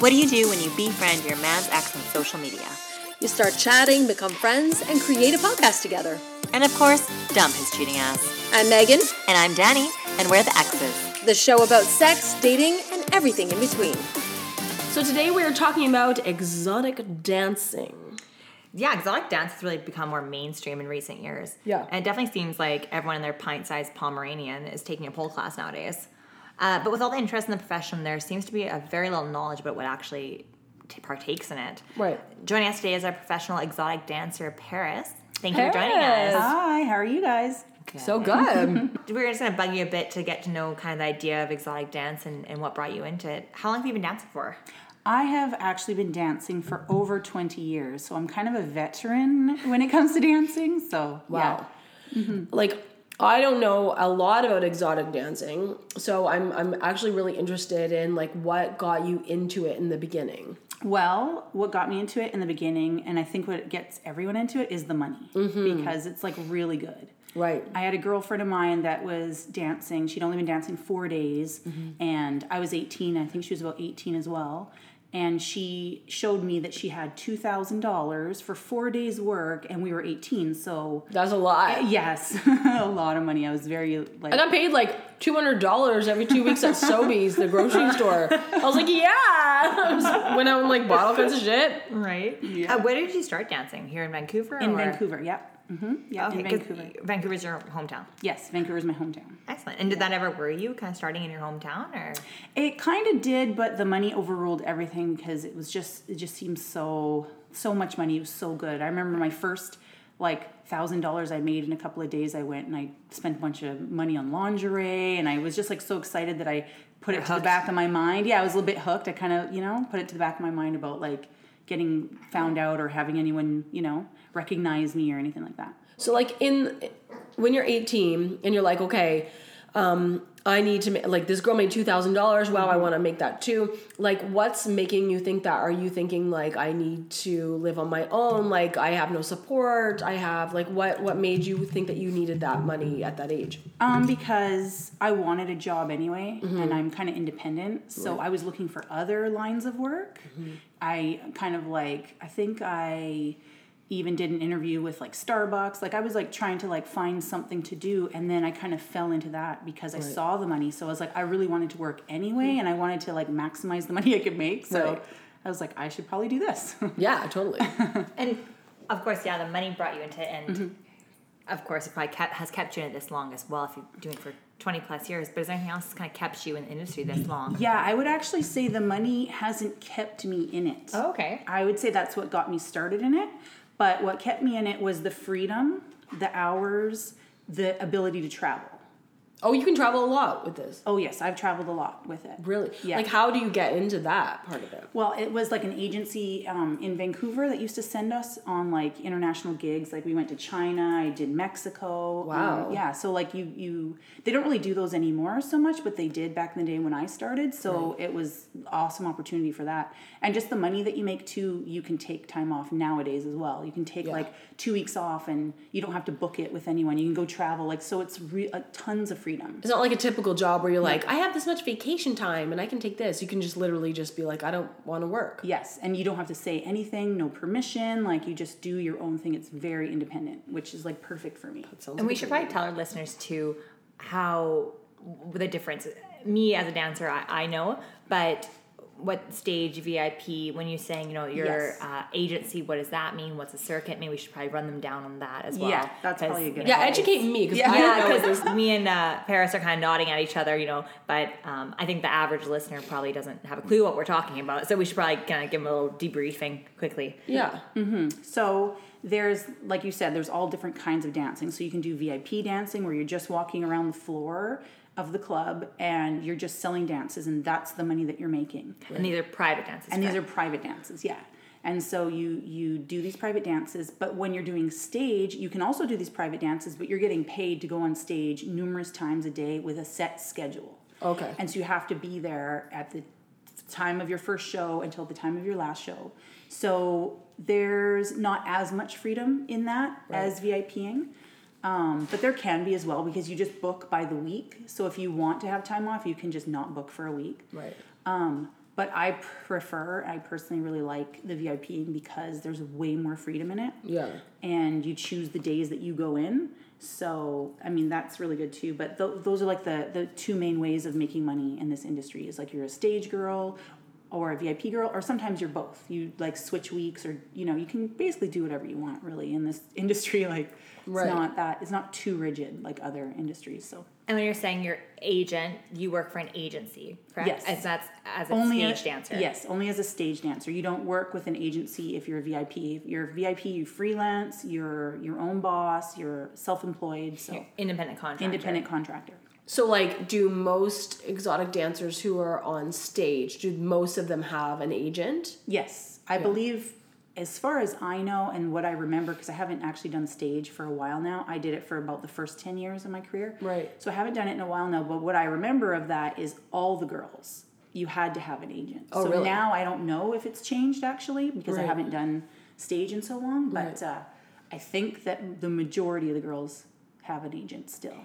What do you do when you befriend your man's ex on social media? You start chatting, become friends, and create a podcast together. And of course, dump his cheating ass. I'm Megan, And I'm Danny, and we're the exes. the show about sex, dating, and everything in between. So today we are talking about exotic dancing. Yeah, exotic dance has really become more mainstream in recent years. Yeah. And it definitely seems like everyone in their pint sized Pomeranian is taking a pole class nowadays. Uh, but with all the interest in the profession, there seems to be a very little knowledge about what actually t- partakes in it. Right. Joining us today is our professional exotic dancer, Paris. Thank you for joining us. Hi, how are you guys? So good. We're just going to bug you a bit to get to know kind of the idea of exotic dance and, and what brought you into it. How long have you been dancing for? I have actually been dancing for over 20 years, so I'm kind of a veteran when it comes to dancing. So, wow. Like I don't know a lot about exotic dancing, so I'm I'm actually really interested in like what got you into it in the beginning. Well, what got me into it in the beginning, and I think what gets everyone into it, is the money mm-hmm. because it's like really good. Right. I had a girlfriend of mine that was dancing. She'd only been dancing four days, mm-hmm. and I was 18. I think she was about 18 as well. And she showed me that she had $2,000 for four days' work, and we were 18. So, That's a lot. yes, a lot of money. I was very like, and I got paid like two hundred dollars every two weeks at Sobeys, the grocery store. I was like, yeah. I was, went out and like bought all kinds of shit. Right. Uh, where did you start dancing? Here in Vancouver? in or? Vancouver. Yep. Hmm Yeah, Okay, Vancouver. Vancouver's your hometown. Yes, Vancouver's my hometown. Excellent. And did that ever worry you, kind of starting in your hometown, or? It kind of did, but the money overruled everything because it was just it just seemed so so much money. It was so good. I remember my first like thousand dollars I made in a couple of days. I went and I spent a bunch of money on lingerie, and I was just like so excited that I put it to the back of my mind. Yeah, I was a little bit hooked. I kind of you know put it to the back of my mind about like getting found out or having anyone you know recognize me or anything like that. So like in when you're 18 and you're like, okay, um, I need to make like this girl made two thousand dollars. Wow, I want to make that too. Like, what's making you think that? Are you thinking like I need to live on my own? Like I have no support. I have like what what made you think that you needed that money at that age? Um, because I wanted a job anyway, Mm-hmm. and I'm kind of independent, so I was looking for other lines of work. Mm-hmm. I kind of like, I think I even did an interview with like Starbucks. Like I was like trying to like find something to do, and then I kind of fell into that because I saw the money. So I was like, I really wanted to work anyway, and I wanted to like maximize the money I could make. So. Right. I was like, I should probably do this. Yeah, totally. And of course, yeah, the money brought you into it, and Mm-hmm. of course, it probably kept, has kept you in it this long as well. If you're doing it for twenty plus years, but is there anything else that's kind of kept you in the industry this long? yeah, I would actually say the money hasn't kept me in it. Oh, okay. I would say that's what got me started in it. But what kept me in it was the freedom, the hours, the ability to travel. Oh, you can travel a lot with this. Oh yes, I've traveled a lot with it. Really? Yeah. Like, how do you get into that part of it? Well, it was like an agency um, in Vancouver that used to send us on like international gigs. Like we went to China, I did Mexico. Wow. Um, yeah. So like you you they don't really do those anymore so much, but they did back in the day when I started. So it was awesome opportunity for that. And just the money that you make too, you can take time off nowadays as well. You can take Yeah. like two weeks off, and you don't have to book it with anyone. You can go travel. Like so, it's re- uh, tons of freedom. It's not like a typical job where you're like, I have this much vacation time and I can take this. You can just literally just be like, I don't want to work. Yes, and you don't have to say anything, no permission. Like you just do your own thing. It's very independent, which is like perfect for me. Sounds And we should probably tell our listeners too how the difference. Me as a dancer, I, I know, but what stage VIP when you're saying you know your Yes. uh, agency? What does that mean? What's a circuit? Maybe we should probably run them down on that as well. Yeah, that's probably a good Yeah, idea. educate me because Yeah. I Yeah, because me and uh, Paris are kind of nodding at each other, you know. But um, I think the average listener probably doesn't have a clue what we're talking about, so we should probably kind of give them a little debriefing quickly. Yeah. So there's, like you said, there's all different kinds of dancing. So you can do VIP dancing where you're just walking around the floor of the club and you're just selling dances, and that's the money that you're making. And these are private dances. and these are private dances yeah and so you you do these private dances but when you're doing stage you can also do these private dances but you're getting paid to go on stage numerous times a day with a set schedule Okay. and so you have to be there at the time of your first show until the time of your last show so there's not as much freedom in that as VIPing. Um, but there can be as well because you just book by the week. So if you want to have time off, you can just not book for a week. Right. Um, but I prefer, I personally really like the VIPing because there's way more freedom in it. Yeah. And you choose the days that you go in. So, I mean, that's really good too. But th- those are like the, the two main ways of making money in this industry is like you're a stage girl or a VIP girl, or sometimes you're both. You like switch weeks, or you know, you can basically do whatever you want really in this industry. Like, Right. it's not that, it's not too rigid like other industries. So, And when you're saying your agent, you work for an agency, correct? Yes. As that's as a only stage a- dancer. Yes, only as a stage dancer. You don't work with an agency if you're a VIP. If you're a VIP, you freelance. You're your own boss. You're self-employed. So Independent contractor. independent contractor. So, like, do most exotic dancers who are on stage, do most of them have an agent? Yes, I believe. As far as I know and what I remember, because I haven't actually done stage for a while now, I did it for about the first 10 years of my career. Right. So I haven't done it in a while now, but what I remember of that is all the girls, you had to have an agent. Oh, so really? now I don't know if it's changed actually, because I haven't done stage in so long, but Right. uh, I think that the majority of the girls have an agent still.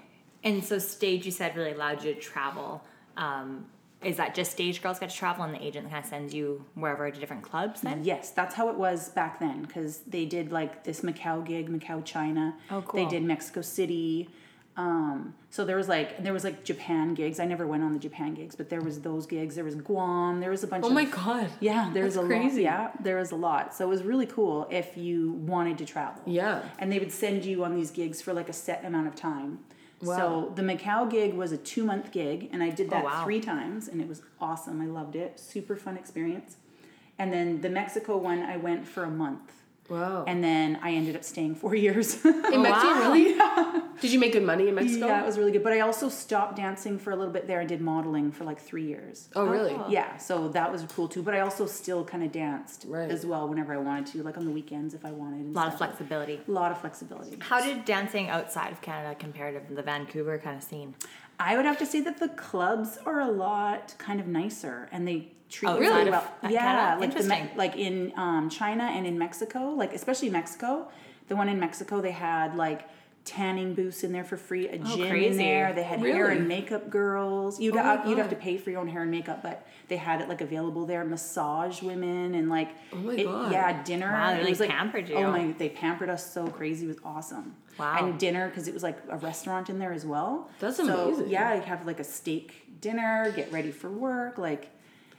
And so stage, you said, really allowed you to travel. Um, is that just stage girls get to travel, and the agent kind of sends you wherever to different clubs? Then Yes, that's how it was back then because they did like this Macau gig, Macau, China. Oh, cool. They did Mexico City. Um, so there was like there was like Japan gigs. I never went on the Japan gigs, but there was those gigs. There was Guam. There was a bunch. Oh of, my God. Yeah, there was a crazy. lot. Yeah, there was a lot. So it was really cool if you wanted to travel. Yeah. and they would send you on these gigs for like a set amount of time. Wow. So the Macau gig was a two month gig, and I did oh, that Oh, wow. three times, and it was awesome. I loved it. Super fun experience. And then the Mexico one, I went for a month, Wow. and then I ended up staying four years. in oh, Mexico, wow. really? Did you make good money in Mexico? yeah, it was really good. But I also stopped dancing for a little bit there and did modeling for like three years. Oh, really? Oh, yeah, so that was cool too. But I also still kind of danced Right. as well whenever I wanted to, like on the weekends if I wanted. a lot of flexibility. A lot of flexibility. How did dancing outside of Canada compare to the Vancouver kind of scene? I would have to say that the clubs are a lot kind of nicer and they treat Oh, you really? really well. Yeah, Canada? like the Interesting. like in um, China and in Mexico, like especially Mexico. The one in Mexico, they had like tanning booths in there for free, a gym in there. They had hair and makeup girls. You'd Oh uh, you'd have to pay for your own hair and makeup, but they had it like available there. Massage women and like Oh my it- God. yeah, dinner. Wow, they It was, like, pampered you. Oh my, they pampered us so crazy. It was awesome. Wow. And dinner because it was like a restaurant in there as well. That's So, amazing. yeah, I'd have like a steak dinner, get ready for work. Like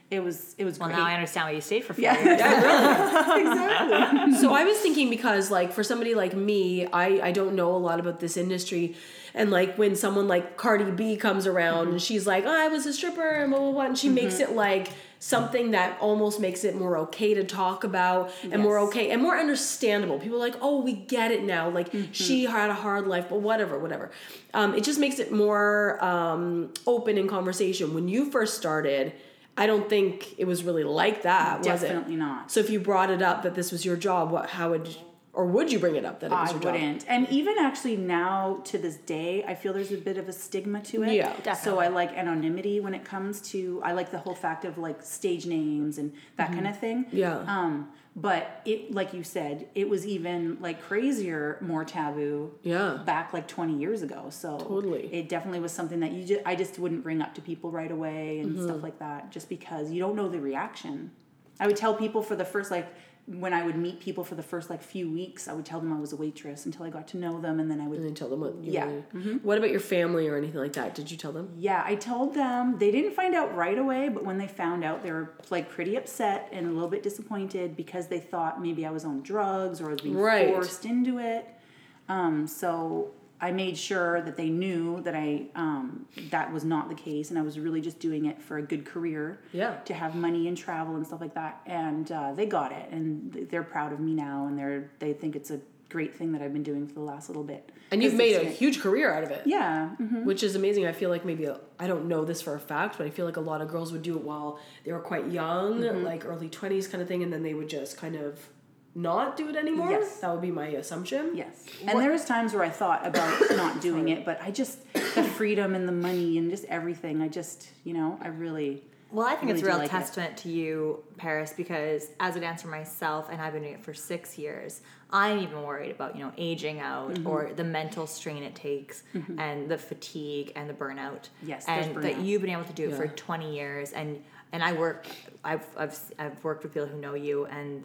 it was it was Well, great. now I understand why you stayed for four Yeah. years. exactly. so I was thinking because like for somebody like me, I I don't know a lot about this industry, and like when someone like Cardi B comes around and she's like, oh, I was a stripper and blah blah blah, and she makes it like something that almost makes it more okay to talk about and more okay and more understandable. People are like, oh, we get it now. Like she had a hard life, but whatever, whatever. Um, it just makes it more um, open in conversation. When you first started. I don't think it was really like that, was it? Definitely not. So if you brought it up that this was your job, what how would or would you bring it up that it was I your job? wouldn't. And even actually now to this day, I feel there's a bit of a stigma to it. Yeah, Definitely. So. I like anonymity when it comes to I like the whole fact of like stage names and that kind of thing. Mm-hmm. Yeah. Um, but it like you said, it was even like crazier, more taboo. Yeah. Back like 20 years ago. So Totally. it definitely was something that you just I just wouldn't bring up to people right away and Mm-hmm. stuff like that just because you don't know the reaction. I would tell people for the first like when I would meet people for the first like few weeks, I would tell them I was a waitress until I got to know them, and then I would. And then tell them what Yeah. Mm-hmm. What about your family or anything like that? Did you tell them? Yeah, I told them they didn't find out right away, but when they found out, they were like pretty upset and a little bit disappointed because they thought maybe I was on drugs or I was being Right. forced into it. Um, so I made sure that they knew that I um, that was not the case, and I was really just doing it for a good career. Yeah. To have money and travel and stuff like that, and uh, they got it, and they're proud of me now, and they're they think it's a great thing that I've been doing for the last little bit. And you've made a huge career out of it. yeah. mhm. Which is amazing. I feel like maybe I I don't know this for a fact, but I feel like a lot of girls would do it while they were quite young, Mm-hmm. like early twenties kind of thing, and then they would just kind of not do it anymore. Yes. That would be my assumption. Yes. And there was times where I thought about not doing it, but I just the freedom and the money and just everything. I just, you know, I really Well, I think really it's a real like it. testament to you, Paris, because as a dancer myself, and I've been doing it for six years, I'm even worried about you know aging out Mm-hmm. or the mental strain it takes, and the fatigue and the burnout. Yes, there's and that you've been able to do it for 20 years, and and I work. I've, I've I've worked with people who know you and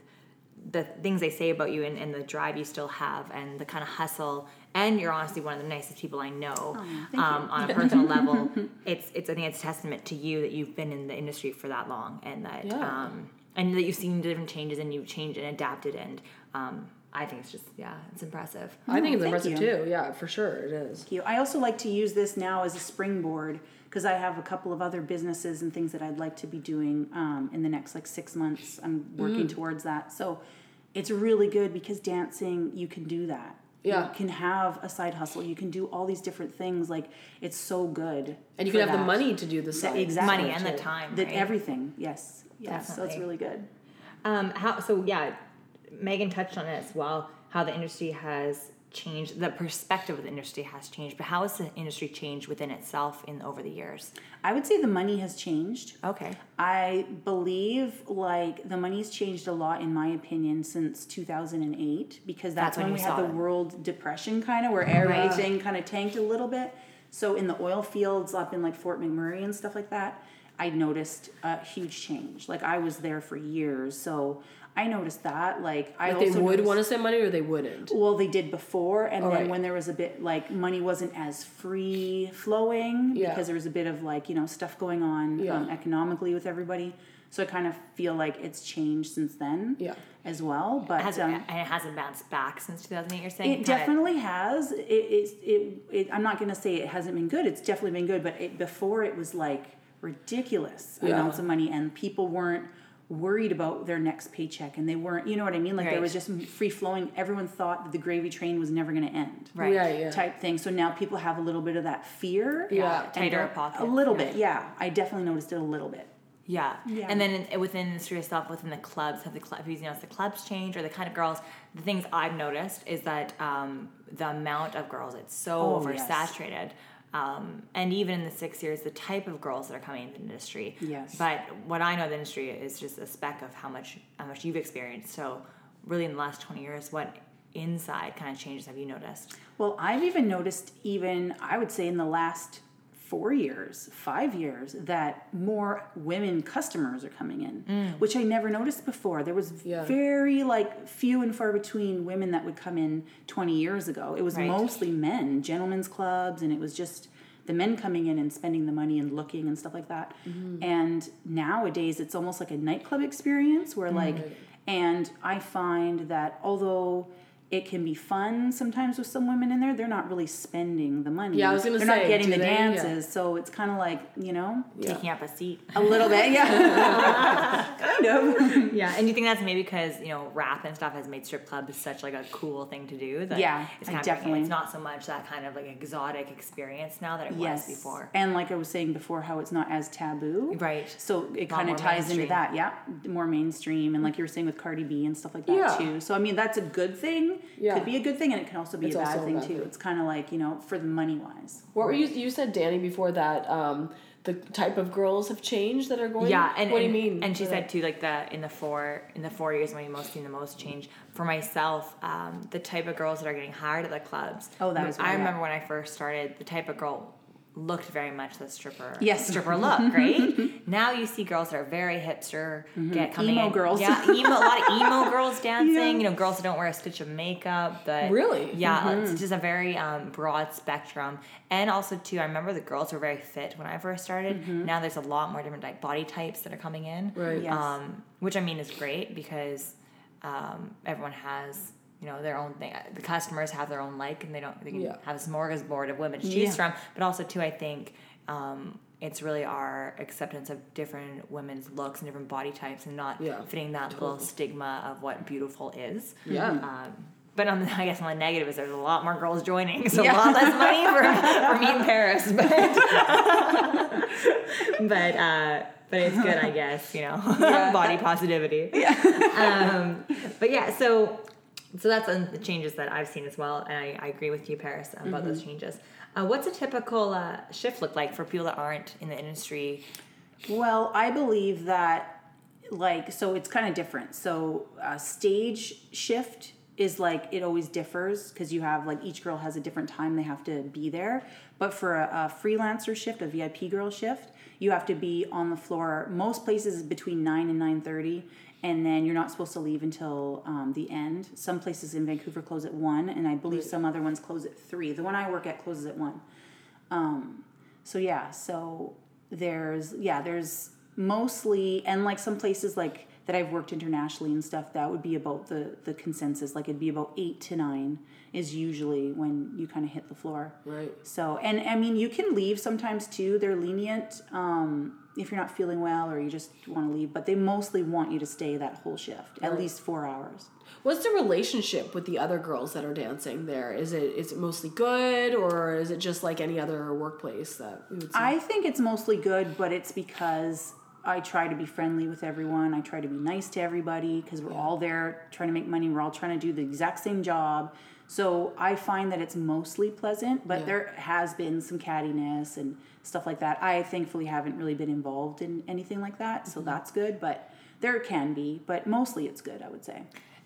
the things they say about you and, and the drive you still have and the kind of hustle and you're honestly one of the nicest people I know um, on a personal level. It's it's I think it's a testament to you that you've been in the industry for that long and that Yeah. um, and that you've seen different changes and you've changed and adapted and um, I think it's just yeah it's impressive. I think it's impressive you. too. Yeah, for sure it is. Thank you. I also like to use this now as a springboard because I have a couple of other businesses and things that I'd like to be doing um, in the next like six months. I'm working Mm. towards that. So it's really good because dancing, you can do that. Yeah. You can have a side hustle. You can do all these different things. Like it's so good. And you can have the money to do the side. exactly. Money and the time. That right? everything. Yes. Yes. So it's really good. Um, how so? Yeah, Megan touched on it as well. How the industry has changed, the perspective of the industry has changed. But how has the industry changed within itself in over the years? I would say the money has changed. Okay. I believe like the money's changed a lot in my opinion since 2008 because that's, That's when when, we had the it. world depression kind of where everything kind of tanked a little bit. So in the oil fields up in like Fort McMurray and stuff like that, I noticed a huge change. Like I was there for years, so I noticed that. Like I Like they also would noticed- want to send money or they wouldn't. well, they did before, and then right. when there was a bit like money wasn't as free flowing Yeah. because there was a bit of like you know stuff going on Yeah. um, economically with everybody. So I kind of feel like it's changed since then, Yeah. as well. But Has um, it, and it hasn't bounced back since 2008. You're saying it Kinda- definitely has. It, it, it, it, I'm not going to say it hasn't been good. It's definitely been good. But it, before it was like ridiculous Yeah. amounts of money, and people weren't worried about their next paycheck, and they weren't. You know what I mean? Like there Right. was just free flowing. Everyone thought that the gravy train was never going to end. Right. Yeah, yeah. Type thing. So now people have a little bit of that fear. Yeah. and Tighter don't- A little yeah. bit, yeah. I definitely noticed it a little bit. Yeah. Yeah. And then in, within the industry itself, within the clubs, have the club, have you noticed the clubs change or the kind of girls? The things I've noticed is that um, the amount of girls, it's so Oh, yes. Um, and even in the six years, the type of girls that are coming into the industry. Yes. But what I know of the industry is just a speck of how much how much you've experienced. So really, in the last twenty years, what inside kind of changes have you noticed? Well, I've even noticed, even I would say in the last four years, five years, that more women customers are coming in, mm. which I never noticed before. There was Yeah. very like few and far between women that would come in 20 years ago. It was Right. mostly men, gentlemen's clubs, and it was just the men coming in and spending the money and looking and stuff like that. Mm-hmm. And nowadays, it's almost like a nightclub experience where like, and I find that although it can be fun sometimes with some women in there. They're not really spending the money. Yeah, I was gonna They're say, not getting the they? Yeah. dances, so it's kind of like you know Yeah. Taking up a seat. a little bit, yeah, kind of. Yeah, and you think that's maybe because you know rap and stuff has made strip clubs such like a cool thing to do? That Yeah, it's I kind of definitely- It's not so much that kind of like exotic experience now that it Yes, was before. and like I was saying before, how it's not as taboo, Right. So it kind of ties into that, yeah, more mainstream, and like you were saying with Cardi B and stuff like that Yeah. too. So I mean, that's a good thing. Yeah. Could be a good thing, and it can also be It's a bad also a thing bad too. thing. It's kind of like you know for the money wise. What were you? You said Danny before that um, the type of girls have changed that are going. Yeah, and what and, do you mean? And she said that? too, like the in the four in the four years when you most seen the most change for myself, um, the type of girls that are getting hired at the clubs. Oh, that was I remember when I first started, the type of girl looked very much the stripper. Yes. stripper look, right? now you see girls that are very hipster, get coming Mm-hmm. Emo in. girls. yeah, emo, a lot of emo girls dancing. Yeah. You know, girls that don't wear a stitch of makeup. But Really? yeah, Mm-hmm. it's just a very um, broad spectrum. And also too, I remember the girls were very fit when I first started. Mm-hmm. Now there's a lot more different like body types that are coming in. Right. Yes. Um, which I mean is great because um, everyone has you know their own thing. The customers have their own like, and they don't they can Yeah. have a smorgasbord of women to choose Yeah. from. But also too, I think. Um, it's really our acceptance of different women's looks and different body types, and not Yeah, fitting that little stigma of what beautiful is. Yeah. Um, but on the, I guess on the negative is there's a lot more girls joining, so Yeah. a lot less money for, for me in Paris. But but uh, but it's good, I guess. You know, body positivity. Yeah. um, but yeah, so so that's the changes that I've seen as well, and I, I agree with you, Paris, about those changes. Uh, what's a typical uh, shift look like for people that aren't in the industry? Well, I believe that, like, so it's kind of different. So, uh, stage shift is like it always differs because you have like each girl has a different time they have to be there. But for a, a freelancer shift, a VIP girl shift, you have to be on the floor. Most places is between nine and nine thirty, and then you're not supposed to leave until um, the end. Some places in Vancouver close at one, and I believe some other ones close at three. The one I work at closes at one. Um, so yeah, so there's yeah, there's mostly and like some places like that I've worked internationally and stuff, that would be about the the consensus. Like it'd be about eight to nine is usually when you kind of hit the floor. Right. So and I mean you can leave sometimes too. They're lenient um, if you're not feeling well or you just want to leave, but they mostly want you to stay that whole shift, at least four hours. What's the relationship with the other girls that are dancing there? Is it is it mostly good or is it just like any other workplace that we would see? I think it's mostly good, but it's because I try to be friendly with everyone. I try to be nice to everybody because we're all there trying to make money. We're all trying to do the exact same job. So I find that it's mostly pleasant, but Yeah. there has been some cattiness and stuff like that. I thankfully haven't really been involved in anything like that, so mm-hmm. that's good, but there can be, but mostly it's good, I would say.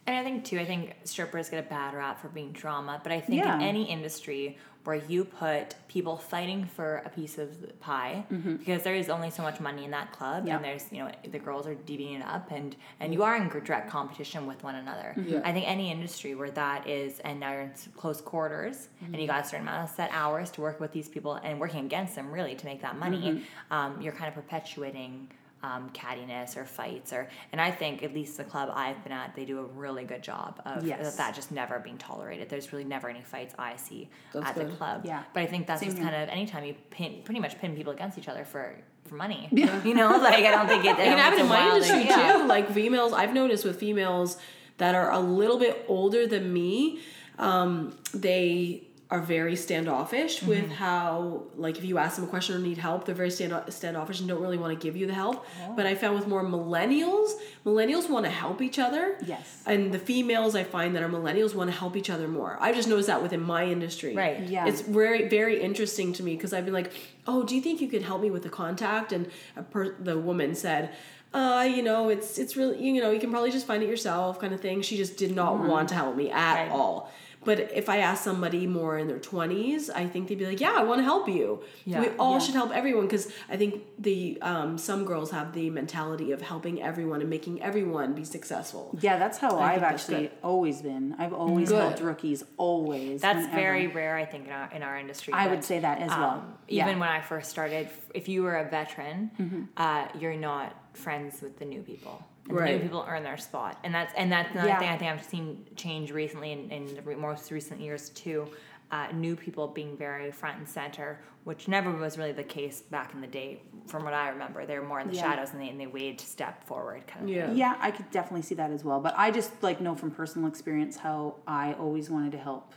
And I think too, I think strippers get a bad rap for being drama, but I think Yeah. in any industry where you put people fighting for a piece of the pie, because there is only so much money in that club, Mm-hmm. Yeah. and there's you know the girls are divvying it up, and and you are in direct competition with one another. Yeah. I think any industry where that is, and now you're in close quarters, and Mm-hmm. you got a certain amount of set hours to work with these people and working against them really to make that money, Mm-hmm. um, you're kind of perpetuating um, cattiness or fights or and I think at least the club I've been at they do a really good job of Yes. that just never being tolerated. There's really never any fights I see That's at the club. Yeah. But I think that's Same just here. kind of anytime you pin pretty much pin people against each other for for money. You know, like I don't think it. I can happen in my industry idea. too. Like females, I've noticed with females that are a little bit older than me, um, they are very standoffish Mm-hmm. with how, like, if you ask them a question or need help, they're very stand- standoffish and don't really want to give you the help. Oh. But I found with more millennials, millennials want to help each other. Yes. And the females I find that are millennials want to help each other more. I just noticed that within my industry. Right. Yeah. It's very very interesting to me because I've been like, oh, do you think you could help me with the contact? And a per- the woman said, uh, you know, it's it's really you know you can probably just find it yourself, kind of thing. She just did not want to help me at Right. all. But if I ask somebody more in their twenties, I think they'd be like, "Yeah, I want to help you. Yeah. We all Yeah. should help everyone." Because I think the um, some girls have the mentality of helping everyone and making everyone be successful. Yeah, that's how I I've that's actually good. always been. I've always Good. helped rookies, always. That's whenever. very rare, I think, in our in our industry. I but, would say that as well. um, Yeah. Mm-hmm. Even when I first started, if you were a veteran, uh, you're not friends with the new people. And Right. new people earn their spot, and that's and that's another Yeah. thing I think I've seen change recently in, in the re- most recent years too. Uh, new people being very front and center, which never was really the case back in the day. From what I remember, they were more in the Yeah. shadows and they and they waited to step forward, kind of. Yeah. Yeah, I could definitely see that as well. But I just like know from personal experience how I always wanted to help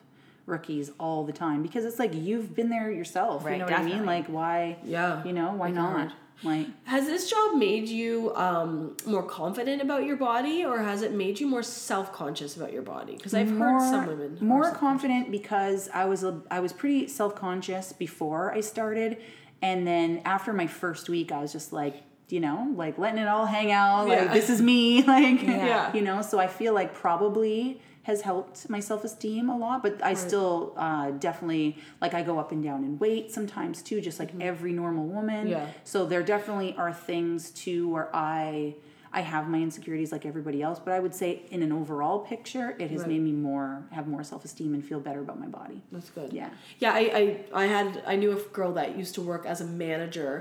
rookies all the time because it's like you've been there yourself. Right, you know what I mean? definitely. Like why? Yeah. You know why I can not? Like Has this job made you um, more confident about your body, or has it made you more self conscious about your body? Because I've heard some women more confident because I was a, I was pretty self conscious before I started, and then after my first week, I was just like you know like letting it all hang out. Yeah. Like this is me. Like Yeah. you know. So I feel like probably has helped my self esteem a lot, but I still uh, definitely like I go up and down in weight sometimes too, just like every normal woman. Mm-hmm. Yeah. So there definitely are things too where I I have my insecurities like everybody else, but I would say in an overall picture, it has Right. made me more have more self esteem and feel better about my body. That's good. Yeah. Yeah, I, I I had I knew a girl that used to work as a manager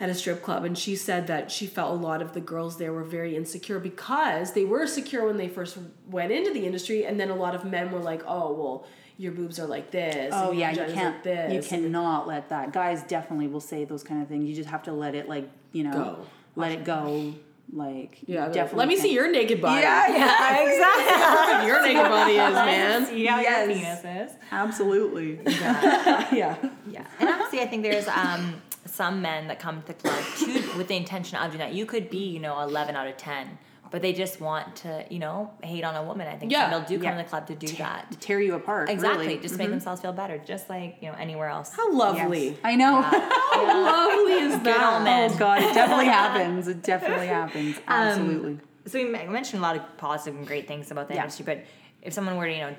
at a strip club and she said that she felt a lot of the girls there were very insecure because they were secure when they first went into the industry and then a lot of men were like, "Oh, well, your boobs are like this." Oh yeah, you can't. like this. You cannot let that. Guys definitely will say those kind of things. You just have to let it like you know, Go. let it go. Like Yeah, definitely. Let me see your naked body. Yeah, Yeah, exactly. your naked body is, man. See how Yes. your penis is. Absolutely. yeah. Yeah, and honestly, I think there's um some men that come to the club to with the intention of doing that. You could be, you know, eleven out of ten, but they just want to, you know, hate on a woman. I think Yeah. some they'll do come Yeah. to the club to do that. to tear you apart. Exactly, really. just to make themselves feel better, just like you know anywhere else. How lovely. Yes. I know. How lovely is Good that? old man. Oh god, it definitely happens. It definitely happens. Um, Absolutely. So we mentioned a lot of positive and great things about the Yeah. industry, but if someone were to you know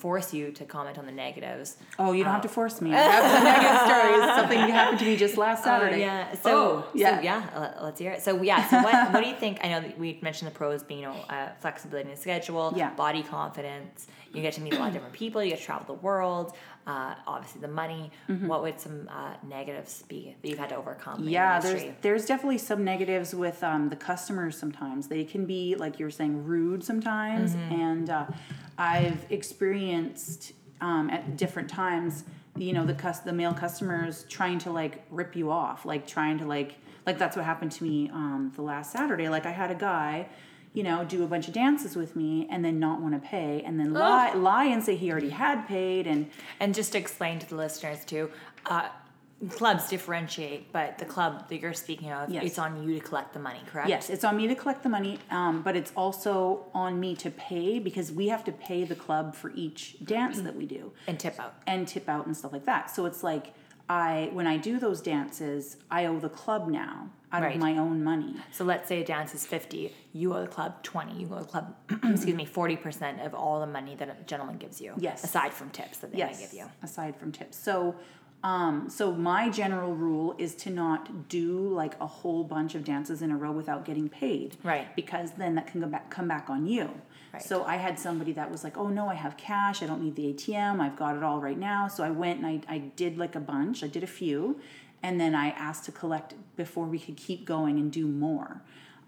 force you to comment on the negatives. Oh, you don't have to force me. I have some negative stories. Something happened to me just last Saturday. Oh, yeah. So, Oh, yeah. So, yeah, uh, let's hear it. So, yeah. So, what, what do you think? I know that we mentioned the pros being, you know, uh, flexibility in the schedule, Yeah. body confidence. You get to meet a lot of different people. You get to travel the world. Uh, obviously, the money. Mm-hmm. What would some uh, negatives be that you've had to overcome? Yeah, there's there's definitely some negatives with um, the customers. Sometimes they can be like you were saying rude sometimes, Mm-hmm. and uh, I've experienced um, at different times. You know, the cus- the male customers trying to like rip you off, like trying to like like that's what happened to me um, the last Saturday. Like I had a guy. You know, do a bunch of dances with me and then not want to pay, and then lie, lie and say he already had paid, and And just to explain to the listeners too, uh, clubs differentiate, but the club that you're speaking of, Yes. it's on you to collect the money, correct? Yes, it's on me to collect the money, um, but it's also on me to pay because we have to pay the club for each dance that we do And tip out. and tip out and stuff like that. So it's like I when I do those dances, I owe the club now out Right. of my own money. So let's say a dance is 50, you owe the club 20, you owe the club, excuse me, 40% of all the money that a gentleman gives you. Yes. Aside from tips that they yes, give you. aside from tips. So um, so my general rule is to not do like a whole bunch of dances in a row without getting paid. Right. Because then that can go back come back on you. Right. So I had somebody that was like, "Oh no, I have cash. I don't need the ATM. I've got it all right now." So I went and I, I did like a bunch. I did a few, and then I asked to collect before we could keep going and do more.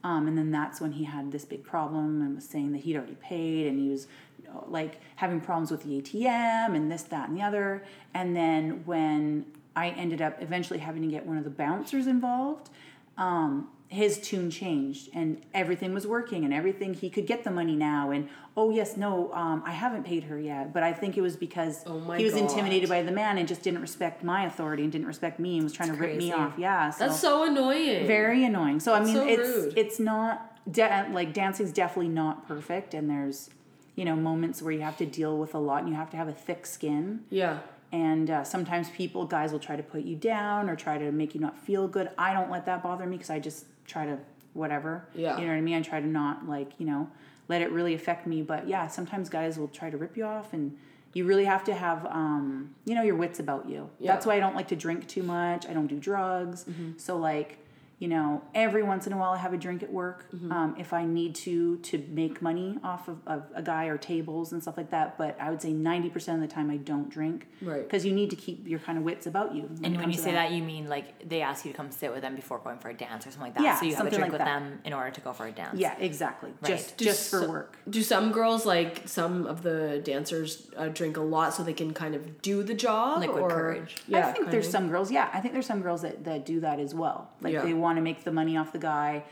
Um, and then that's when he had this big problem and was saying that he'd already paid and he was you know, like having problems with the ATM and this, that, and the other. And then when I ended up eventually having to get one of the bouncers involved, um, his tune changed and everything was working and everything he could get the money now and oh yes no um, i haven't paid her yet but i think it was because Oh he was God. intimidated by the man and just didn't respect my authority and didn't respect me and was trying to rip me off yeah so That's so annoying. very annoying so i mean so it's rude. it's not de- like dancing's definitely not perfect and there's you know moments where you have to deal with a lot and you have to have a thick skin Yeah. and uh, sometimes people guys will try to put you down or try to make you not feel good i don't let that bother me because i just try to whatever. Yeah. you know what i mean? I try to not like you know let it really affect me. But yeah sometimes guys will try to rip you off and you really have to have um, you know your wits about you. Yeah. that's why i don't like to drink too much. I don't do drugs. So like you know every once in a while i have a drink at work um, if i need to to make money off of, of a guy or tables and stuff like that but i would say 90% of the time i don't drink Right. because you need to keep your kind of wits about you And when you say that, you mean like they ask you to come sit with them before going for a dance or something like that. Yeah, so you have a drink like with that. them in order to go for a dance. yeah exactly just Do just for work Do some girls like some of the dancers uh, drink a lot so they can kind of do the job? Liquid or, courage. Yeah, I think there's of. some girls, yeah, I think there's some girls that, that do that as well. Like Yeah. they want to make the money off the guy,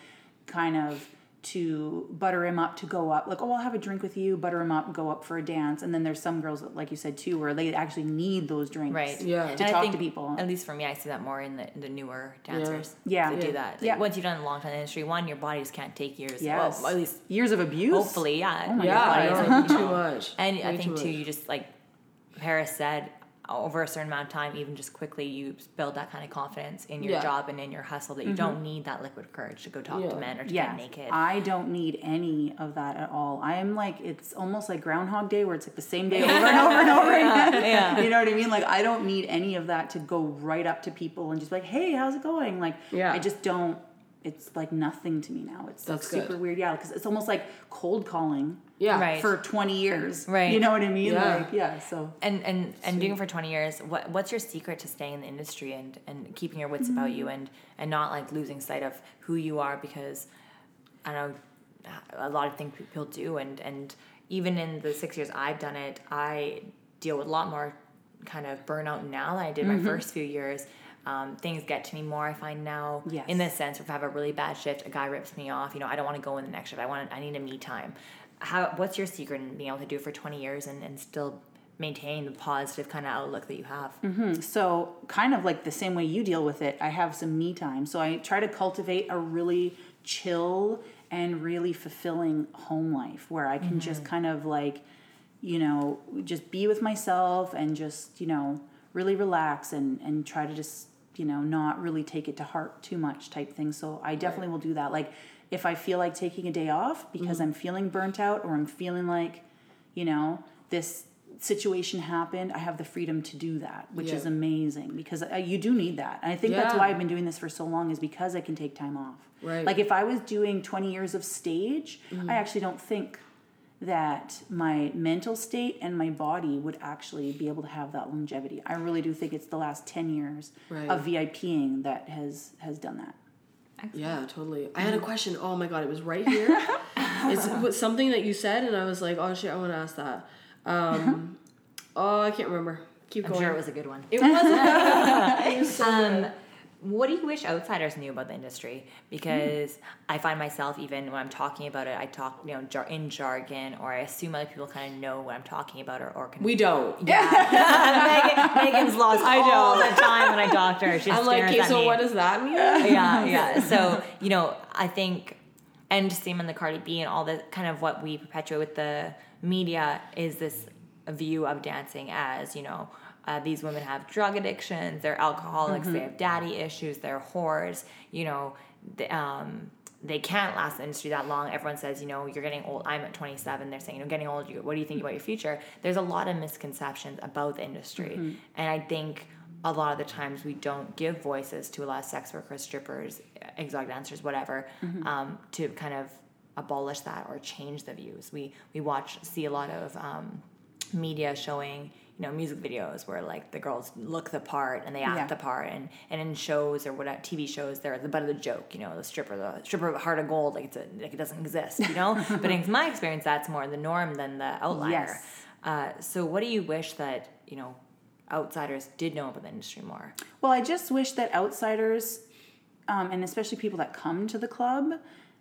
kind of to butter him up to go up. Like, oh, I'll have a drink with you, butter him up, go up for a dance. And then there's some girls, that, like you said too, where they actually need those drinks. Right. Yeah. And To I talk think, to people. At least for me, I see that more in the, in the newer dancers. Yeah. They Yeah. do that. Like, Yeah. Once you've done a long time in the industry, one, your body just can't take years. Yes. Well, at least years of abuse. hopefully, yeah. Oh my Yeah, Your I body's know, like, too much. And I think too too, you just like Paris said, over a certain amount of time, even just quickly, you build that kind of confidence in your Yeah. job and in your hustle that you don't mm-hmm. need that liquid courage to go talk Yeah. to men or to Yeah, get naked. I don't need any of that at all. I am like it's almost like Groundhog Day, where it's like the same day over and over and over again. yeah. You know what I mean? Like I don't need any of that to go right up to people and just be like, "Hey, how's it going?" Like Yeah. I just don't. It's like nothing to me now. It's like super good. weird. Yeah, because it's almost like cold calling Yeah. Right. for twenty years. Right. You know what I mean? Yeah. Like yeah. So and and and doing it for 20 years what what's your secret to staying in the industry and and keeping your wits about you mm-hmm. and and not like losing sight of who you are because i know a lot of things people do and and even in the six years i've done it i deal with a lot more kind of burnout now than i did my mm-hmm. first few years um, things get to me more i find now Yes. in this sense if i have a really bad shift a guy rips me off you know i don't want to go in the next shift i want i need a me time. How what's your secret in being able to do it for 20 years and, and still maintain the positive kind of outlook that you have? So, kind of like the same way you deal with it, I have some me time. So, I try to cultivate a really chill and really fulfilling home life where I can just kind of like, you know, just be with myself and just, you know, really relax and, and try to just, you know, not really take it to heart too much type thing. So, I definitely will do that. Like, if I feel like taking a day off because I'm feeling burnt out or I'm feeling like, you know, this situation happened. I have the freedom to do that, which Yeah. is amazing because uh, you do need that. And I think that's why I've been doing this for so long is because I can take time off. Right. Like if I was doing 20 years of stage, Mm-hmm. I actually don't think that my mental state and my body would actually be able to have that longevity. I really do think it's the last 10 years Right. of VIPing that has has done that. Yeah, totally. I had a question. Oh my god, it was right here. it's it was something that you said, and I was like, oh shit, I want to ask that. Um, oh, I can't remember. Keep I'm going. sure it was a good one. It wasn't. it was so Um, good. What do you wish outsiders knew about the industry? Mm. Because I find myself even when I'm talking about it, I talk you know jar- in jargon, or I assume other people kind of know what I'm talking about, or, or can. We don't. Megan, Megan's lost I all the time when I talk to her. She I'm like, okay, so me. what does that mean? yeah, yeah. So you know, I think, and same in the Cardi B and all the kind of what we perpetuate with the media is this view of dancing as you know. Uh, these women have drug addictions. They're alcoholics. They have daddy issues. They're whores. You know, the, um, they can't last in the industry that long. Everyone says, you know, you're getting old. I'm at 27. They're saying, you know, getting old. You, what do you think about your future? There's a lot of misconceptions about the industry, and I think a lot of the times we don't give voices to a lot of sex workers, strippers, exotic dancers, whatever, um, to kind of abolish that or change the views. We we watch see a lot of um, media showing you know music videos where like the girls look the part and they act Yeah. the part and and in shows or whatever TV shows they're the butt of the joke you know the stripper the stripper of heart of gold like it's a, like it doesn't exist you know but in my experience that's more the norm than the outlier Yes. uh, so what do you wish that you know outsiders did know about the industry more Well, I just wish that outsiders, um, and especially people that come to the club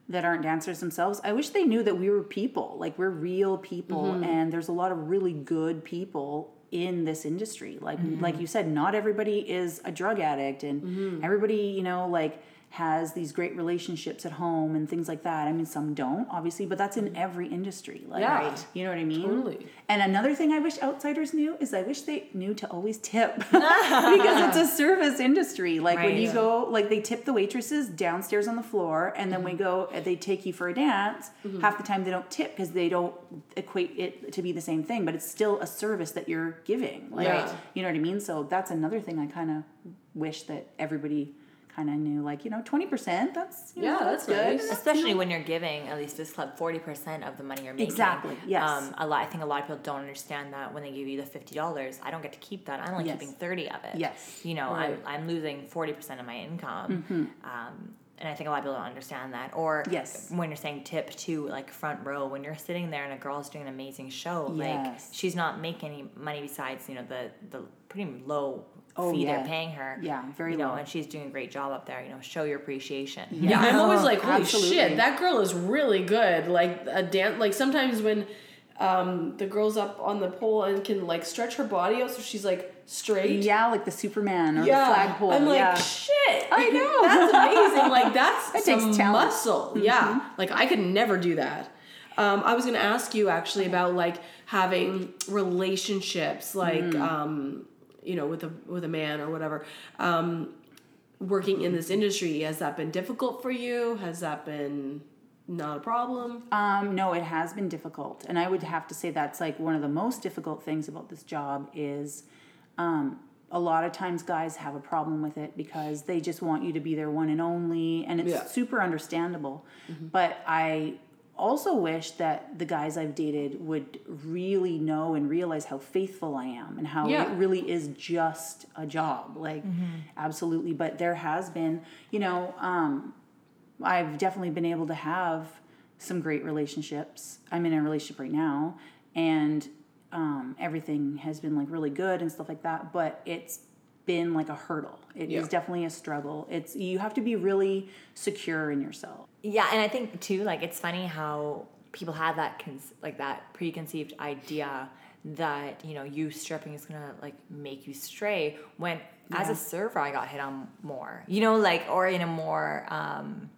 that aren't dancers themselves, I wish they knew that we were people. Like we're real people, and there's a lot of really good people in this industry. Like like mm-hmm. you said, not everybody is a drug addict, and mm-hmm. everybody, you know, like has these great relationships at home and things like that. I mean, some don't, obviously, but that's in mm-hmm. every industry. Like, Yeah. Right. you know what I mean? Totally. And another thing I wish outsiders knew is I wish they knew to always tip because it's a service industry. Like when you go, like they tip the waitresses downstairs on the floor, and then we mm-hmm. go, they take you for a dance. Mm-hmm. Half the time they don't tip because they don't equate it to be the same thing, but it's still a service that you're giving. Like, Yeah. you know what I mean? So that's another thing I kind of wish that everybody kind of knew. Like you know, twenty percent. That's you know, Yeah, that's, that's good. nice. especially when you're giving at least this club 40% of the money you're making Exactly, yes. um, a lot i think a lot of people don't understand that when they give you the $50 i don't get to keep that i'm only Yes. keeping 30 of it Yes. you know Right. I'm, I'm losing 40% of my income um, and I think a lot of people don't understand that. Or Yes. when you're saying tip to like front row, when you're sitting there and a girl's doing an amazing show, like she's not making any money besides you know the the pretty low Oh, fee yeah. they're paying her. Yeah, very you know, low. and she's doing a great job up there. You know, show your appreciation. Yeah, I'm always like, holy Absolutely. shit, that girl is really good. Like a dance, like sometimes when um, the girl's up on the pole and can like stretch her body out so she's like straight. Yeah, like the Superman or Yeah, the flagpole. I'm like, yeah. shit. I know. that's amazing. Like that's That some takes talent. muscle. Yeah, like I could never do that. Um, I was gonna ask you actually about like having relationships, like um, you know, with a with a man or whatever. Um, working in this industry, has that been difficult for you? Has that been not a problem? Um, no, it has been difficult, and I would have to say that's like one of the most difficult things about this job is. Um, a lot of times guys have a problem with it because they just want you to be their one and only and it's Yeah. super understandable but i also wish that the guys i've dated would really know and realize how faithful i am and how Yeah. it really is just a job like absolutely but there has been you know um, I've definitely been able to have some great relationships. I'm in a relationship right now, and um, everything has been like really good and stuff like that. But it's been like a hurdle. It is Yeah. definitely a struggle. It's you have to be really secure in yourself. Yeah, and I think too, like it's funny how people have that con- like that preconceived idea that you know you stripping is gonna like make you stray. When as a server, I got hit on more, you know, like or in a more um,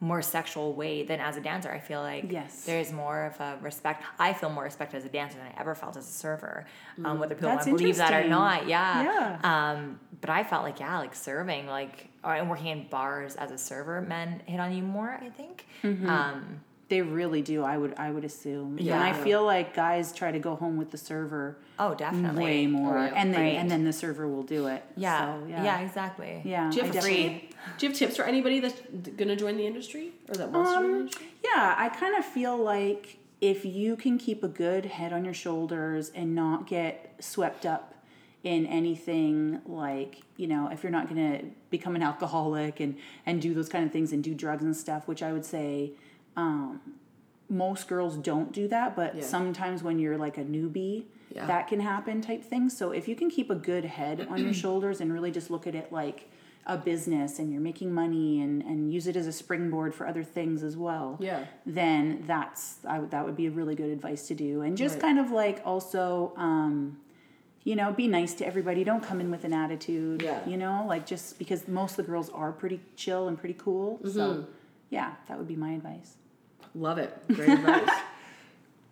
more sexual way than as a dancer. I feel like Yes. there's more of a respect. I feel more respect as a dancer than I ever felt as a server. Um, whether people That's want to believe that or not, yeah. Yeah. Um, but I felt like yeah, like serving, like or and working in bars as a server, men hit on you more. I think. Mm-hmm. Um, They really do. I would I would assume. Yeah. And I feel like guys try to go home with the server Oh, definitely. way more, Oh, and then Right. and then the server will do it. Yeah. So, yeah. yeah. exactly. Yeah. Do you have definitely- Free. Do you have tips for anybody that's going to join the industry or that wants to join the Um, industry? yeah, I kind of feel like if you can keep a good head on your shoulders and not get swept up in anything like you know if you're not going to become an alcoholic and and do those kind of things and do drugs and stuff which i would say um, most girls don't do that but Yeah. sometimes when you're like a newbie Yeah. that can happen type thing so if you can keep a good head on your shoulders and really just look at it like a business and you're making money and, and use it as a springboard for other things as well Yeah. then that's I would that would be a really good advice to do and just Right. kind of like also um you know be nice to everybody don't come in with an attitude Yeah. you know like just because most of the girls are pretty chill and pretty cool Mm-hmm. so yeah that would be my advice Love it. Great advice.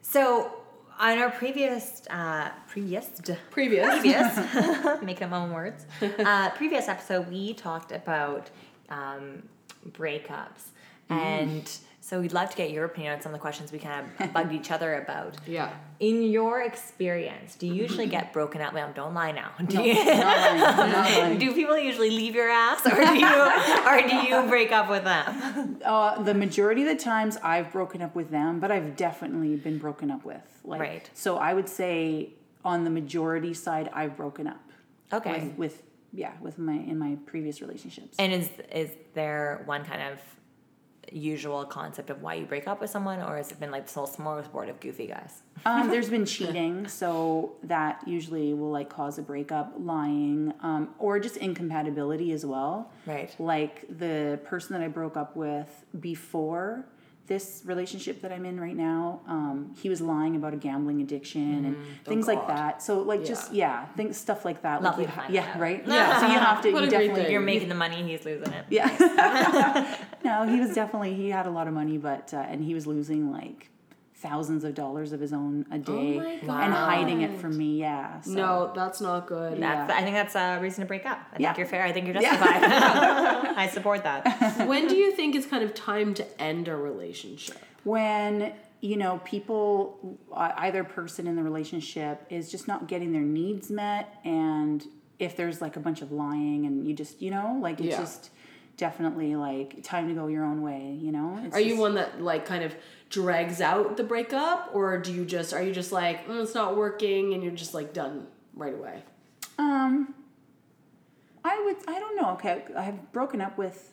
So on our previous uh, previous Previous. previous making up my own words uh, previous episode we talked about um, breakups and so we'd love to get your opinion on some of the questions we kind of bugged each other about Yeah. in your experience do you usually get broken up well don't lie now do, you, Not lying, lying. do people usually leave your ass or do you or do you break up with them Uh, the majority of the times I've broken up with them, but I've definitely been broken up with. Like, Right. So I would say on the majority side, I've broken up. Okay. With, with yeah, with my in my previous relationships. And is is there one kind of usual concept of why you break up with someone, or has it been like this whole smorgasbord of goofy guys? Um, there's been cheating, so that usually will like cause a breakup, lying, um, or just incompatibility as well. Right. Like the person that I broke up with before this relationship that I'm in right now, um, he was lying about a gambling addiction and things like Mm-hmm. Oh, God. that. So like just yeah, things stuff like that. Lovely like to you yeah, out. right. Yeah. So you have to. you definitely you're making the money, he's losing it. Yeah. no, he was definitely he had a lot of money, but uh, and he was losing like thousands of dollars of his own a day my and hiding it from me. Yeah. So. No, that's not good. That's, I think that's a reason to break up. I Yeah. think you're fair. I think you're Yeah. justified. I support that. when do you think it's kind of time to end a relationship? When you know people, uh, either person in the relationship is just not getting their needs met, and if there's like a bunch of lying, and you just you know like it's Yeah. just definitely like time to go your own way. You know. It's Are you just- one that like kind of drags out the breakup, or do you just are you just like mm, it's not working and you're just like done right away? Um, I would. I don't know. Okay, I've broken up with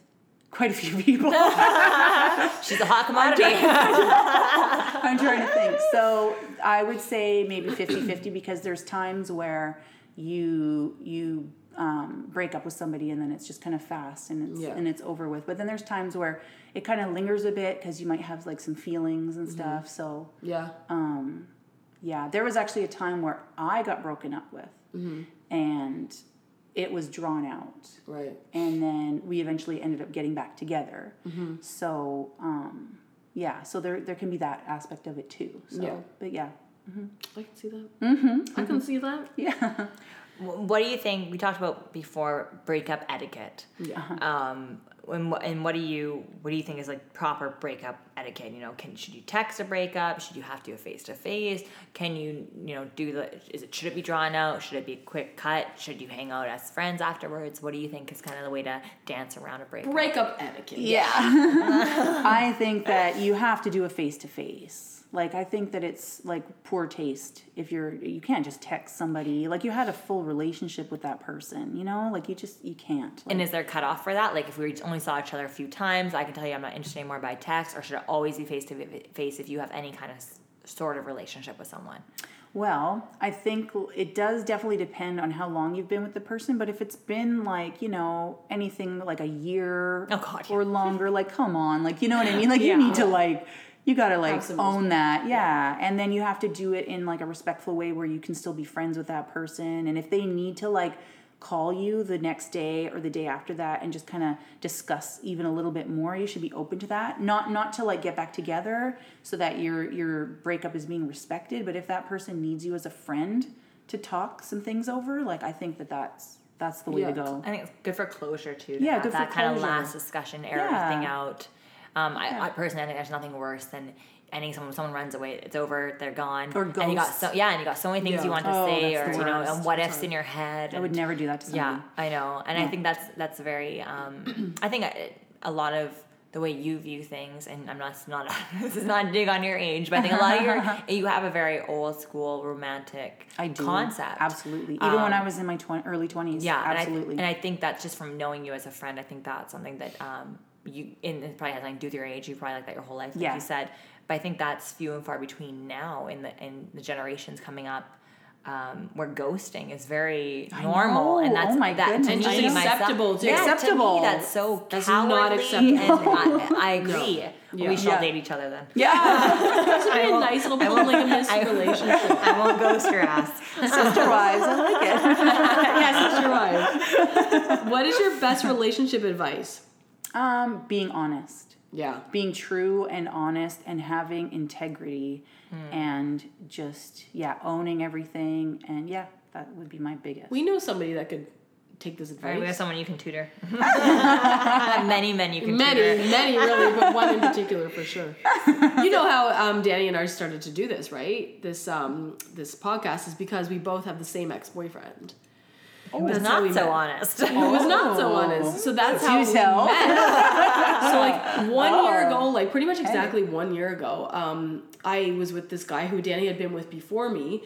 quite a few people. She's a hot commodity. I'm trying to think. So I would say maybe 50-50 because there's times where you you um, break up with somebody and then it's just kind of fast and it's Yeah. and it's over with. But then there's times where it kind of lingers a bit because you might have like some feelings Mm-hmm. and stuff. So Yeah. um, yeah, there was actually a time where I got broken up with, and it was drawn out Right. and then we eventually ended up getting back together. So, um, yeah, so there there can be that aspect of it too. So, Yeah. but yeah, I can see that. Mm-hmm. I can see that. yeah, what do you think? We talked about before breakup etiquette. Yeah. Um, and what, and what do you what do you think is like proper breakup etiquette? You know, can should you text a breakup? Should you have to do a face to face? Can you you know do the is it should it be drawn out? Should it be a quick cut? Should you hang out as friends afterwards? What do you think is kind of the way to dance around a breakup? Breakup etiquette. yeah. I think that you have to do a face to face. Like I think that it's like poor taste if you're you can't just text somebody like you had a full relationship with that person. You know, like you just you can't. Like, And is there a cutoff for that? Like, if we only saw each other a few times, I can tell you I'm not interested anymore by text, or should it always be face to face if you have any kind of sort of relationship with someone? Well, I think it does definitely depend on how long you've been with the person, but if it's been like, you know, anything like a year Oh, God, or longer, like come on, like you know what I mean? Like you need to like you got to like own that. Yeah. And then you have to do it in like a respectful way where you can still be friends with that person and if they need to like call you the next day or the day after that and just kind of discuss even a little bit more you should be open to that not not to like get back together so that your your breakup is being respected but if that person needs you as a friend to talk some things over like i think that that's that's the way Yeah. to go I think it's good for closure too. To Yeah, have good for that kind of last discussion, air Yeah. everything out. Um, I, I personally I think there's nothing worse than ending someone. Someone runs away, it's over, they're gone, Or and you got so yeah, and you got so many things Yeah. you want to Oh, say, or you know, and what ifs in your head. I would never do that to somebody. yeah, I know, and I think that's that's very. Um, I think a, a lot of the way you view things, and I'm not not this is not a dig on your age, but I think a lot of your you have a very old school romantic I do. concept. Absolutely. Even when I was in my 20, early 20s. Yeah, Absolutely. And I, and I think that's just from knowing you as a friend. I think that's something that um, you and it probably has nothing to do with your age. You probably like that your whole life, like Yeah. you said. But I think that's few and far between now in the in the generations coming up. Um, where ghosting is very normal, and that's Oh my that goodness. to And just myself- acceptable, too. Yeah, to me, that's so That's not cowardly. acceptable. And I, I agree. Yeah. We shall Yeah. date each other then. yeah. It's gonna be a nice little build like a missed I- relationship. I won't ghost your ass. Sister wives. I like it. yes, you're right. What is your best relationship advice? Um, being honest. Yeah. being true and honest and having integrity Hmm. and just yeah owning everything and yeah that would be my biggest We know somebody that could take this All right, we have someone you can tutor. many men you can Many, tutor. Many, many really, but one in particular for sure. You know how um, Danny and I started to do this, right? This um, this podcast is because we both have the same ex boyfriend. It was That's not so met. honest. Who was not so honest. So that's how Do we tell. met. so like one year ago, like pretty much exactly one year ago, um, I was with this guy who Danny had been with before me.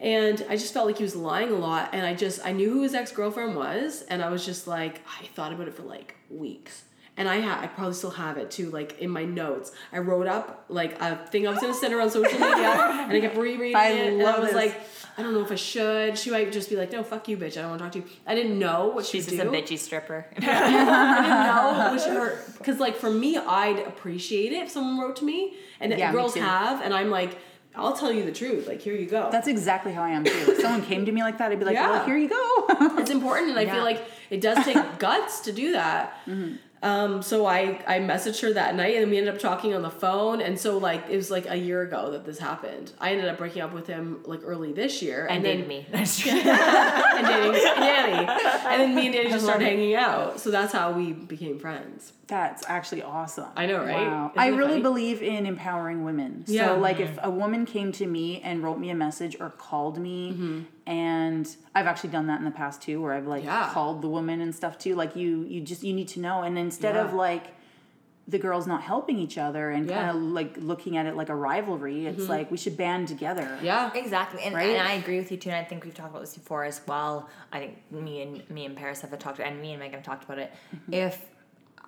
And I just felt like he was lying a lot. And I just, I knew who his ex girlfriend was. And I was just like, I thought about it for like weeks. And I had, I probably still have it too, like in my notes. I wrote up like a thing I was gonna send her on social media, and I kept rereading I it. and I was this. like, I don't know if I should. She might just be like, no, fuck you, bitch. I don't want to talk to you. I didn't know what She's she'd just do. a bitchy stripper. I didn't know what she heard. Because, like, for me, I'd appreciate it if someone wrote to me. And Yeah, girls too. have. And I'm like, I'll tell you the truth. Like, here you go. that's exactly how i am too if someone came to me like that i'd be like Yeah. well here you go it's important. And I Yeah. feel like it does take guts to do that. Mm-hmm. Um, so I, I messaged her that night and we ended up talking on the phone. And so, like, it was like a year ago that this happened. I ended up breaking up with him, like, early this year. and And, then me. That's true. and dating Danny. And then me and Danny just started hanging out. So that's how we became friends. that's actually awesome I know, right? wow i really funny? believe in empowering women Yeah. so like if a woman came to me and wrote me a message or called me Mm-hmm. And i've actually done that in the past too where i've like Yeah. called the woman and stuff too like you you just you need to know and instead Yeah. of like the girls not helping each other and Yeah. Mm-hmm. kind of like looking at it like a rivalry it's like we should band together Yeah. Exactly, and, Right? and I agree with you too. And I think we've talked about this before as well. I think me and me and Paris have talked, and me and Megan have talked about it. Mm-hmm. If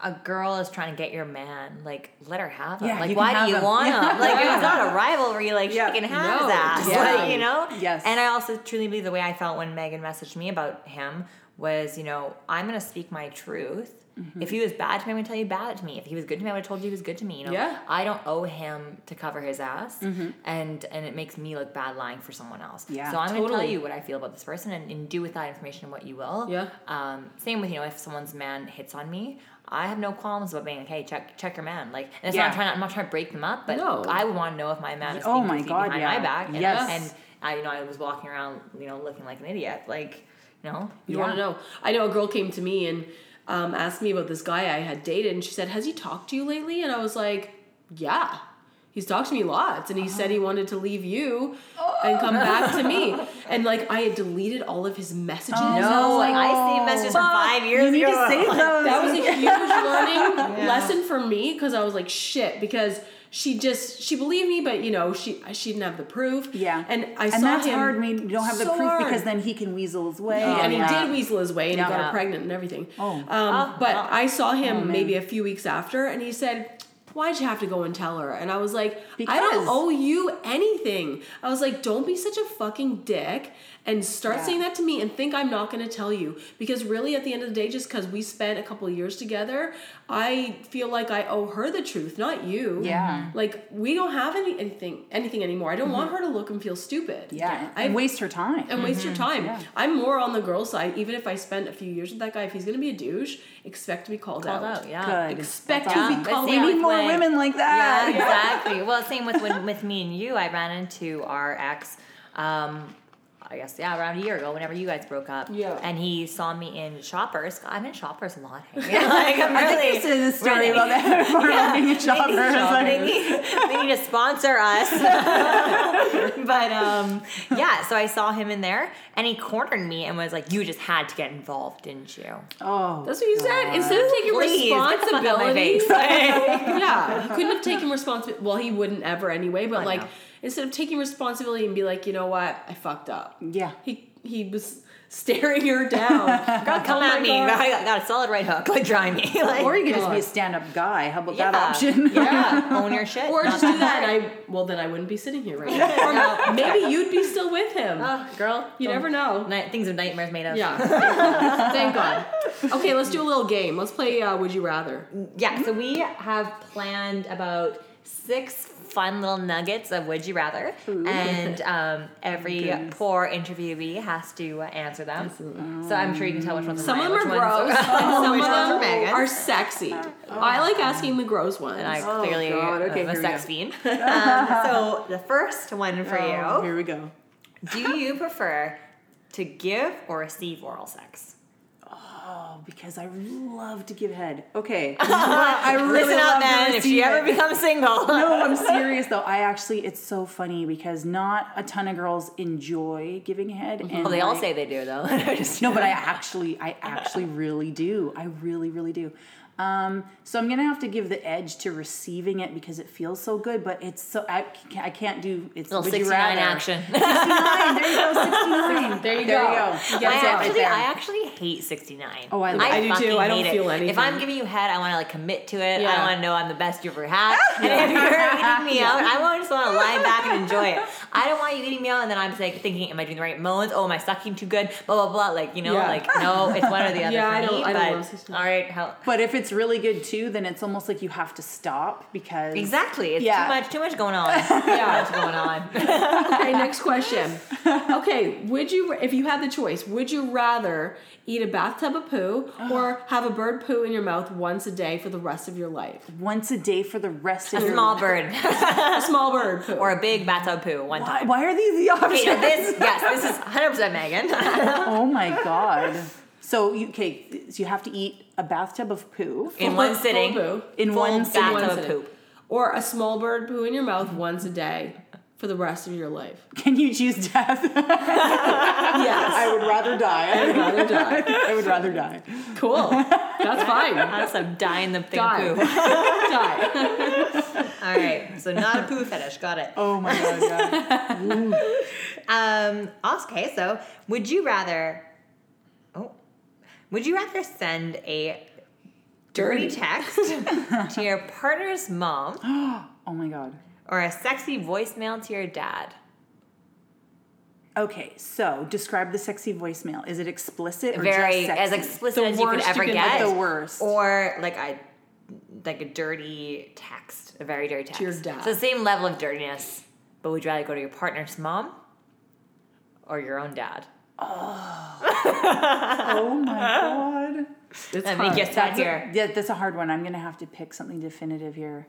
a girl is trying to get your man, like let her have him. Yeah, like why do you him. want Yeah. him? Like it's not a rivalry. Like Yeah. she can have No, ass. exactly. Like you know. Yes. And I also truly believe the way I felt when Megan messaged me about him was, you know, I'm gonna speak my truth. Mm-hmm. If he was bad to me, I'm gonna tell you bad to me. If he was good to me, I would have told you he was good to me. You know, Yeah. I don't owe him to cover his ass, Mm-hmm. and and it makes me look bad lying for someone else. Yeah, so I'm gonna tell you what I feel about this person, and, and do with that information what you will. Yeah. Um, same with you know if someone's man hits on me, I have no qualms about being like, hey, check check your man. Like, and it's Yeah. not trying. I'm not trying to break them up, but No. I would want to know if my man is Oh my God, behind yeah. my back. And, Yes. and I you know I was walking around you know looking like an idiot. Like, you know. You Yeah. want to know? I know a girl came to me and um, asked me about this guy I had dated, and she said, "Has he talked to you lately?" And I was like, "Yeah." He's talked to me lots, and he said he wanted to leave you and come back to me. And like I had deleted all of his messages. and I was No, like, I see messages from fuck, five years you need ago. to save those that was a huge learning lesson for me because I was like, shit, because she just she believed me, but you know she she didn't have the proof. yeah and I and saw that's him. hard when you don't have the proof hard. because then he can weasel his way and he did weasel his way and he got her pregnant and everything. Oh. Um, Oh, but well. I saw him man. maybe a few weeks after and he said, Why'd you have to go and tell her? And I was like, I don't owe you anything. I was like, don't be such a fucking dick and start Yeah. saying that to me and think I'm not gonna tell you. Because really at the end of the day, just because we spent a couple of years together, I feel like I owe her the truth, not you. Yeah. Mm-hmm. Like we don't have any anything anything anymore. I don't want mm-hmm. her to look and feel stupid. yeah I and waste her time and waste your mm-hmm. time. Yeah. I'm more on the girl side. Even if I spent a few years with that guy, if he's gonna be a douche, expect to be called, Called out. out, yeah. good Expect That's to awesome. be called see, we out. need more when- women like Yeah, that exactly. well, same with when with me and you. I ran into our ex. Um, I guess yeah, around a year ago, whenever you guys broke up. Yeah. And he saw me in Shoppers. I'm in Shoppers a lot. like I'm I really, think you said this story really- about that before Yeah. about being a shopper. They, It's like- they need, they need to sponsor us. but um, yeah, so I saw him in there, and he cornered me and was like, "You just had to get involved, didn't you?" oh, That's what you said. Instead of taking Please, get the fuck out my responsibility, face. yeah, he couldn't have taken responsibility. Well, he wouldn't ever anyway. But I like, know. Instead of taking responsibility and be like, you know what, I fucked up. yeah. He he was staring her down. God, come Oh at me! God. I got, got a solid right hook. Like try me. like, Or you could just be a stand-up guy. How about yeah, that option? Yeah, own your shit. Or just do that, and I well then I wouldn't be sitting here right now. Or maybe you'd be still with him. Oh, girl, you don't- never know. Night, things of nightmares made of. Yeah. Thank God. Okay, let's do a little game. Let's play uh, Would You Rather. Yeah, so we have planned about six fun little nuggets of would you rather, and um, every Goodness. poor interviewee has to uh, answer them. So I'm sure you can tell which ones. Some are of them are which ones gross, and some of ones are them are sexy. I like asking the gross ones. and I Oh, clearly God, okay, am a here we sex fiend. um, so the first one for Oh, you: here we go. Do you prefer to give or receive oral sex? Because I love to give head. Okay. I really Listen up, man. If she ever it. becomes single, no, I'm serious though. I actually, it's so funny because not a ton of girls enjoy giving head. And well, they all say they do though. No, but I actually, I actually really do. I really, really do. Um, so I'm gonna have to give the edge to receiving it because it feels so good. But it's so I, can't- I can't do it's little would you 69 rather. action. 69. There you go. 69. There you There go. you go. You I it right actually. I actually hate 69. Oh, I love I do too. I don't feel it. feel If. I'm giving you head, I want to like commit to it. Yeah. I want to know I'm the best you've ever had. And if you're eating me out, lie back and enjoy it. I don't want you eating me out and then I'm like thinking, am I doing the right moans? Oh, am I sucking too good? Blah blah blah. Like you know, Yeah. like no, it's one or the other Yeah, I don't- me. I don't love 69. all right, how, But if it's really good too, then it's almost like you have to stop because exactly. It's Yeah. too much. Too much going on. yeah, much going on. okay, next question. Okay, would you, if you had the choice, would you rather eat a bathtub of poo or have a bird poo in your mouth once a day for the rest of your life? once a day for the rest of your life. A your small bird A small bird poo. or a big bathtub poo. One Why, time. why are these the options? Okay, this yes, this is 100 percent Megan. oh my god. So you okay? So you have to eat a bathtub of poo in Full- one full poo. in full one sitting. bathtub of poop. Or a small bird poo in your mouth once a day for the rest of your life. Can you choose death? Yes. I would rather die. I'd rather die. I would rather die. Cool. That's fine. That's some die in the thing Die. poo. Die. All right, so not a poo fetish. Got it. Oh my god. Yeah. Um. Okay, so would you rather? Oh, would you rather send a dirty Dirty. text to your partner's mom Oh my god. Or a sexy voicemail to your dad? Okay, so describe the sexy voicemail. Is it explicit or Very as explicit The as you could ever you can get. get. The worst. Or like I like a dirty text, a very dirty text To your dad. So the same level of dirtiness, but would you rather go to your partner's mom or your own dad? Oh, oh my god. It's Let me get that That's here. a, yeah, that's a hard one. I'm gonna have to pick something definitive here.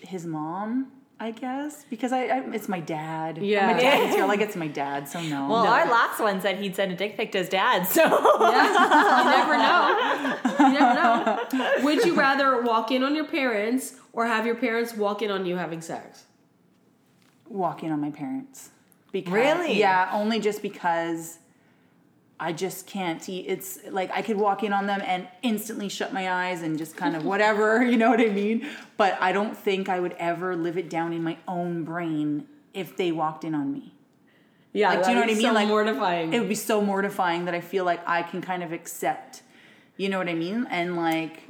His mom, I guess, because I, I it's my dad. Yeah. I'm a daddy's girl. Like it's my dad, so no. Well, No. our last one said he'd send a dick pic to his dad, so Yeah, you never know. You never know. Would you rather walk in on your parents or have your parents walk in on you having sex? walk in on my parents. Because, Really? Yeah, only just because I just can't eat. It's like I could walk in on them and instantly shut my eyes and just kind of whatever, you know what I mean? But I don't think I would ever live it down in my own brain if they walked in on me. Yeah, Like, do you know what I mean? So Like, mortifying. It would be so mortifying that I feel like I can kind of accept, you know what I mean? And like,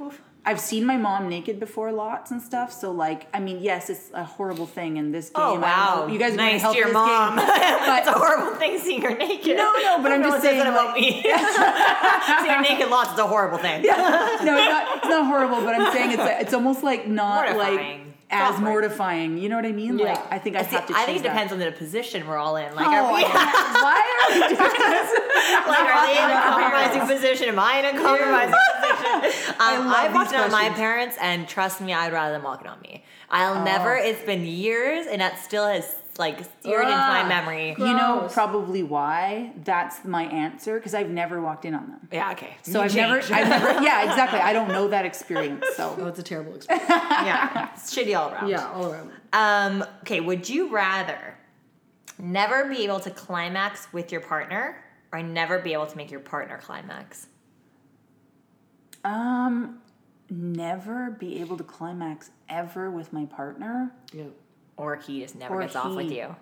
I've seen my mom naked before lots and stuff. So like, I mean, yes, it's a horrible thing in this oh, game. Oh wow! You guys are nice help to your mom. game. it's a horrible thing seeing her naked. No, no, but I'm just saying, that about like- me. seeing her naked lots is a horrible thing. Yeah. no, it's not, it's not horrible, but I'm saying it's it's almost like not Mortifying. like as Awkward. mortifying. You know what I mean? Yeah. Like I think I See, have to. I think it depends on the position we're all in. Like, That. are Oh, we, yeah. why are we doing this? like, are they in a compromising position? Am I in a compromising position? Um, love I've walked on my parents, and trust me, I'd rather them walking on me. I'll never. It's been years, and that still has like seared into my Ugh. memory. You know probably why that's my answer because I've never walked in on them. Yeah, okay. So You I've never. I've never, yeah, exactly. I don't know that experience. Oh, So it's a terrible experience. yeah, it's shitty all around. yeah, all around. Um, okay, would you rather never be able to climax with your partner or never be able to make your partner climax? um, never be able to climax ever with my partner. Yeah. Or he just never Or gets off with you?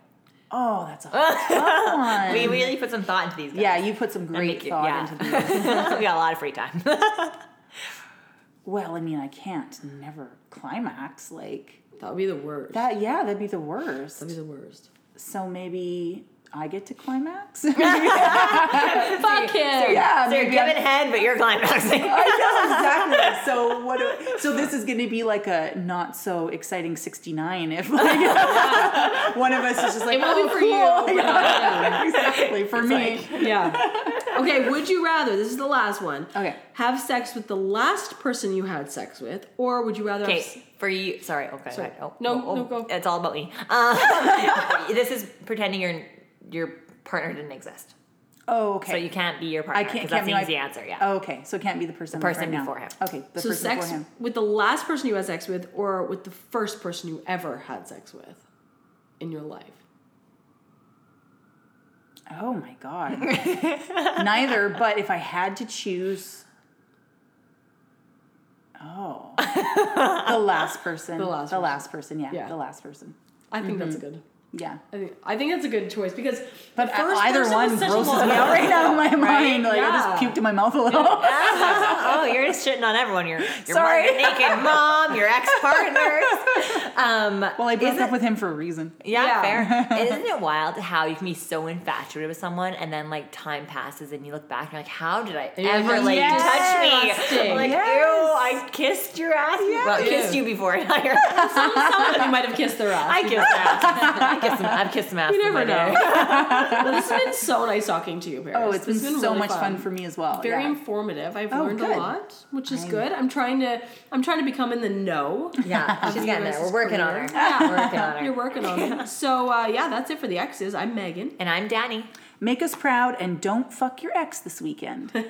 Oh, that's a tough one. We really put some thought into these guys. yeah, you put some great make it- thought yeah. into these. we got a lot of free time. Well, I mean, I can't never climax like That would be the worst. that. Yeah, that'd be the worst. That'd be the worst. So maybe I get to climax. Fuck him. yeah, so you're maybe I'm- giving head, but you're climaxing. I know exactly. So what? Do, so this is going to be like a not so exciting sixty nine if like one of us is just like It will be oh, for cool. you. Yeah, exactly for me. Yeah. Okay, would you rather, this is the last one. Okay. Have sex with the last person you had sex with, or would you rather have Okay, for you. Sorry. Okay. Sorry. okay. Oh, No, oh, no, oh, go. It's all about me. Um, this is pretending your your partner didn't exist, Oh, okay. so you can't be your partner. I can't. because can't that's be the my- answer. Yeah. Oh, okay. So it can't be the person. person right now. before him. Okay. The so person sex before him. with the last person you had sex with, or with the first person you ever had sex with in your life? Oh my god. Neither, but if I had to choose. Oh. the last person. The last The person. last person, yeah. Yeah. The last person. I think that's a mm-hmm. good. Yeah. I think I think that's a good choice because But the first either one was such a grosses me out right now in my mind. Like I just puked in my mouth a little. oh, you're just shitting on everyone. Your your Sorry. mom- naked mom, your ex partners. Um, well, I broke Isn't- up with him for a reason. yeah, Yeah. fair. Isn't it wild how you can be so infatuated with someone and then like time passes and you look back and you're like, how did I you're ever like, like yes, touch me? disgusting. Like, Yes. ew, I kissed your ass. Well, kissed you before. Now Some of you might have kissed their ass. I kissed ass. I kissed some. I've kissed some ass. You never know. Well, this has been so nice talking to you, Paris. Oh, it's been, This has so really much fun. for me as well. Very yeah. informative. I've Oh, learned a lot, which is good. I'm trying to I'm trying to become in the know. Yeah, she's getting there. We're working on her. Yeah, we're working on her. You're working on it. So uh, yeah, that's it for the Exxes. I'm Megan. And I'm Danny. Make us proud and don't fuck your ex this weekend. Bye.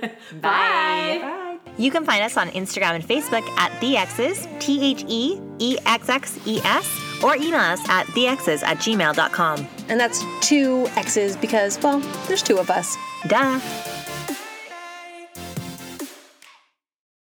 Bye. You can find us on Instagram and Facebook at The Exxes, T H E E X X E S, or email us at thex's at gmail.com. And that's two X's because, well, there's two of us. Duh.